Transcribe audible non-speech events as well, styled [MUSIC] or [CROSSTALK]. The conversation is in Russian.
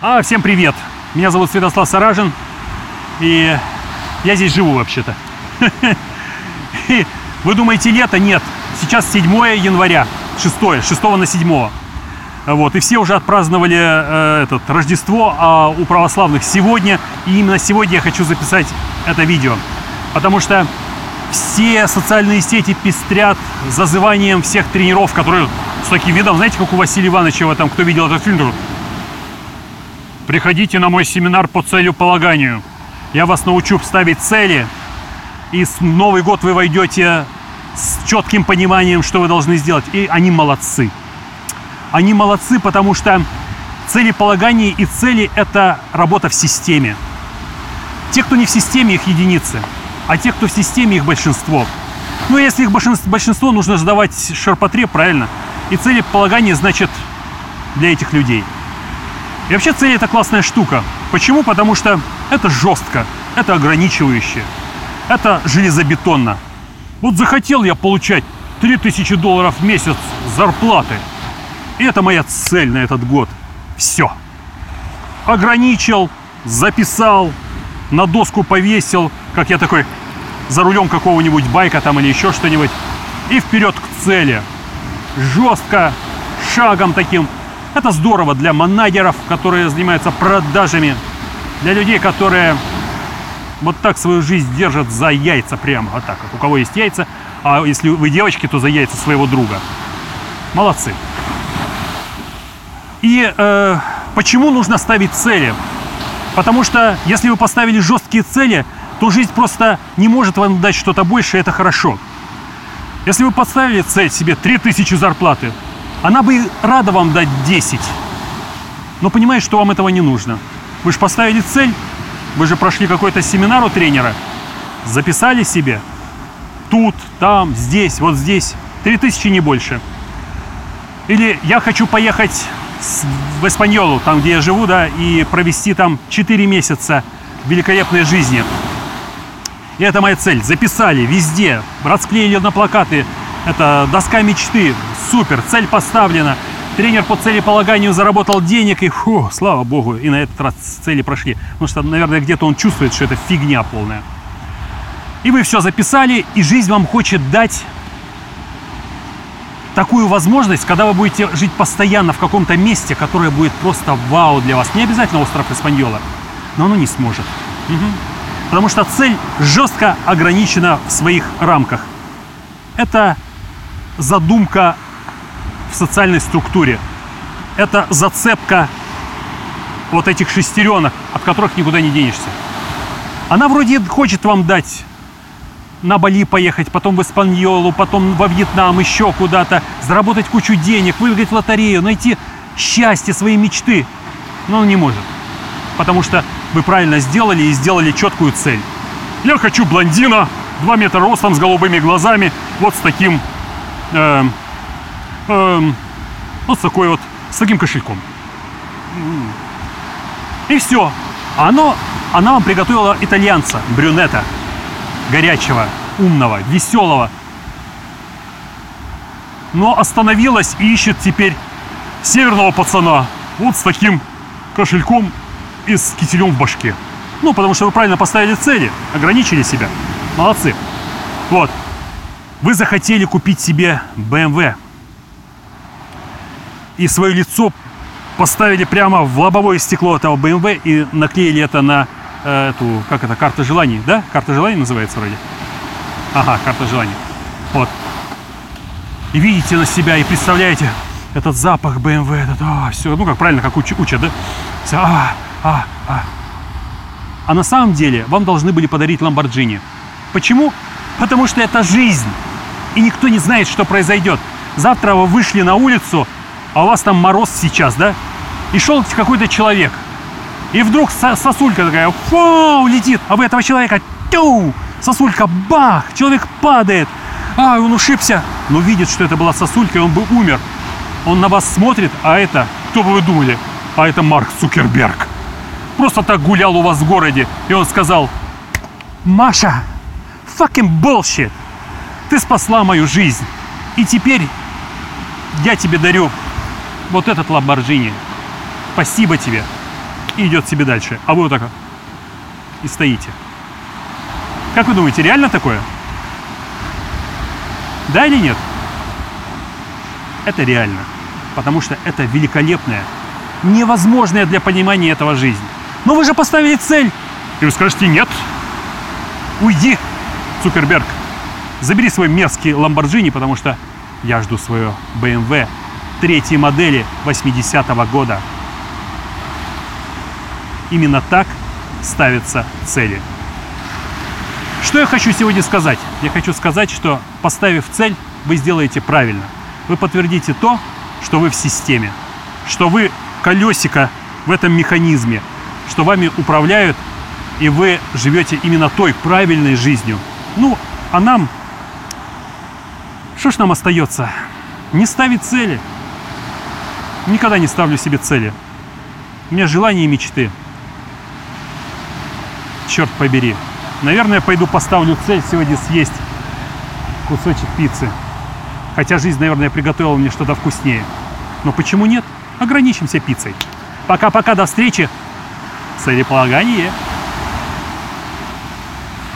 А, всем привет! Меня зовут Святослав Саражин, и я здесь живу вообще-то. [LAUGHS] Вы думаете, лето? Нет. Сейчас 7 января, 6, 6 на 7. Вот, и все уже отпраздновали э, этот, Рождество, а у православных сегодня. И именно сегодня я хочу записать это видео. Потому что все социальные сети пестрят зазыванием всех тренеров, которые с таким видом, знаете, как у Василия Ивановича этом, кто видел этот фильм, Приходите на мой семинар по целеполаганию. Я вас научу ставить цели, и с Новый год вы войдете с четким пониманием, что вы должны сделать. И они молодцы. Они молодцы, потому что целеполагание и цели – это работа в системе. Те, кто не в системе, их единицы, а те, кто в системе, их большинство. Ну, если их большинство, нужно сдавать шарпотреб, правильно? И целеполагание значит для этих людей – и вообще цель это классная штука. Почему? Потому что это жестко, это ограничивающе, это железобетонно. Вот захотел я получать 3000 долларов в месяц зарплаты. И это моя цель на этот год. Все. Ограничил, записал, на доску повесил, как я такой за рулем какого-нибудь байка там или еще что-нибудь. И вперед к цели. Жестко, шагом таким, это здорово для манагеров, которые занимаются продажами, для людей, которые вот так свою жизнь держат за яйца прямо, вот так вот. У кого есть яйца, а если вы девочки, то за яйца своего друга. Молодцы. И э, почему нужно ставить цели? Потому что если вы поставили жесткие цели, то жизнь просто не может вам дать что-то больше, это хорошо. Если вы поставили цель себе 3000 зарплаты, она бы рада вам дать 10, но понимает, что вам этого не нужно. Вы же поставили цель, вы же прошли какой-то семинар у тренера, записали себе тут, там, здесь, вот здесь, 3000 не больше. Или я хочу поехать в Испаньолу, там, где я живу, да, и провести там 4 месяца великолепной жизни. И это моя цель. Записали везде, расклеили на плакаты. Это доска мечты, супер, цель поставлена. Тренер по целеполаганию заработал денег, и фу, слава богу, и на этот раз цели прошли. Потому что, наверное, где-то он чувствует, что это фигня полная. И вы все записали, и жизнь вам хочет дать такую возможность, когда вы будете жить постоянно в каком-то месте, которое будет просто вау для вас. Не обязательно остров Испаньола, но оно не сможет. Угу. Потому что цель жестко ограничена в своих рамках. Это задумка в социальной структуре. Это зацепка вот этих шестеренок, от которых никуда не денешься. Она вроде хочет вам дать на Бали поехать, потом в Испаньолу, потом во Вьетнам, еще куда-то, заработать кучу денег, выиграть лотерею, найти счастье, свои мечты. Но он не может. Потому что вы правильно сделали и сделали четкую цель. Я хочу блондина, 2 метра ростом, с голубыми глазами, вот с таким э, э, вот с такой вот, с таким кошельком. И все. Оно, она вам приготовила итальянца, брюнета, горячего, умного, веселого. Но остановилась и ищет теперь северного пацана, вот с таким кошельком и с кителем в башке. Ну, потому что вы правильно поставили цели, ограничили себя. Молодцы. Вот. Вы захотели купить себе BMW. И свое лицо поставили прямо в лобовое стекло этого BMW и наклеили это на э, эту, как это, карта желаний, да? Карта желаний называется вроде. Ага, карта желаний. Вот. И видите на себя, и представляете этот запах BMW, этот, а, все, ну как правильно, как уч, учат, да? Все, а, а, а. А на самом деле вам должны были подарить Ламборджини. Почему? Потому что это жизнь и никто не знает, что произойдет. Завтра вы вышли на улицу, а у вас там мороз сейчас, да? И шел какой-то человек. И вдруг сосулька такая, фу, летит, а вы этого человека, тю, сосулька, бах, человек падает. А, он ушибся. Но видит, что это была сосулька, и он бы умер. Он на вас смотрит, а это, кто бы вы думали? А это Марк Цукерберг. Просто так гулял у вас в городе, и он сказал, Маша, fucking bullshit. Ты спасла мою жизнь. И теперь я тебе дарю вот этот Ламборджини. Спасибо тебе. и идет себе дальше. А вы вот так и стоите. Как вы думаете, реально такое? Да или нет? Это реально. Потому что это великолепная, невозможная для понимания этого жизнь. Но вы же поставили цель. И вы скажете, нет. Уйди, Цукерберг. Забери свой мерзкий Ламборджини, потому что я жду свое BMW третьей модели 80-го года. Именно так ставятся цели. Что я хочу сегодня сказать? Я хочу сказать, что поставив цель, вы сделаете правильно. Вы подтвердите то, что вы в системе, что вы колесико в этом механизме, что вами управляют, и вы живете именно той правильной жизнью. Ну, а нам, что ж нам остается? Не ставить цели. Никогда не ставлю себе цели. У меня желания и мечты. Черт побери. Наверное, пойду поставлю цель сегодня съесть кусочек пиццы. Хотя жизнь, наверное, приготовила мне что-то вкуснее. Но почему нет? Ограничимся пиццей. Пока-пока, до встречи. Целеполагание.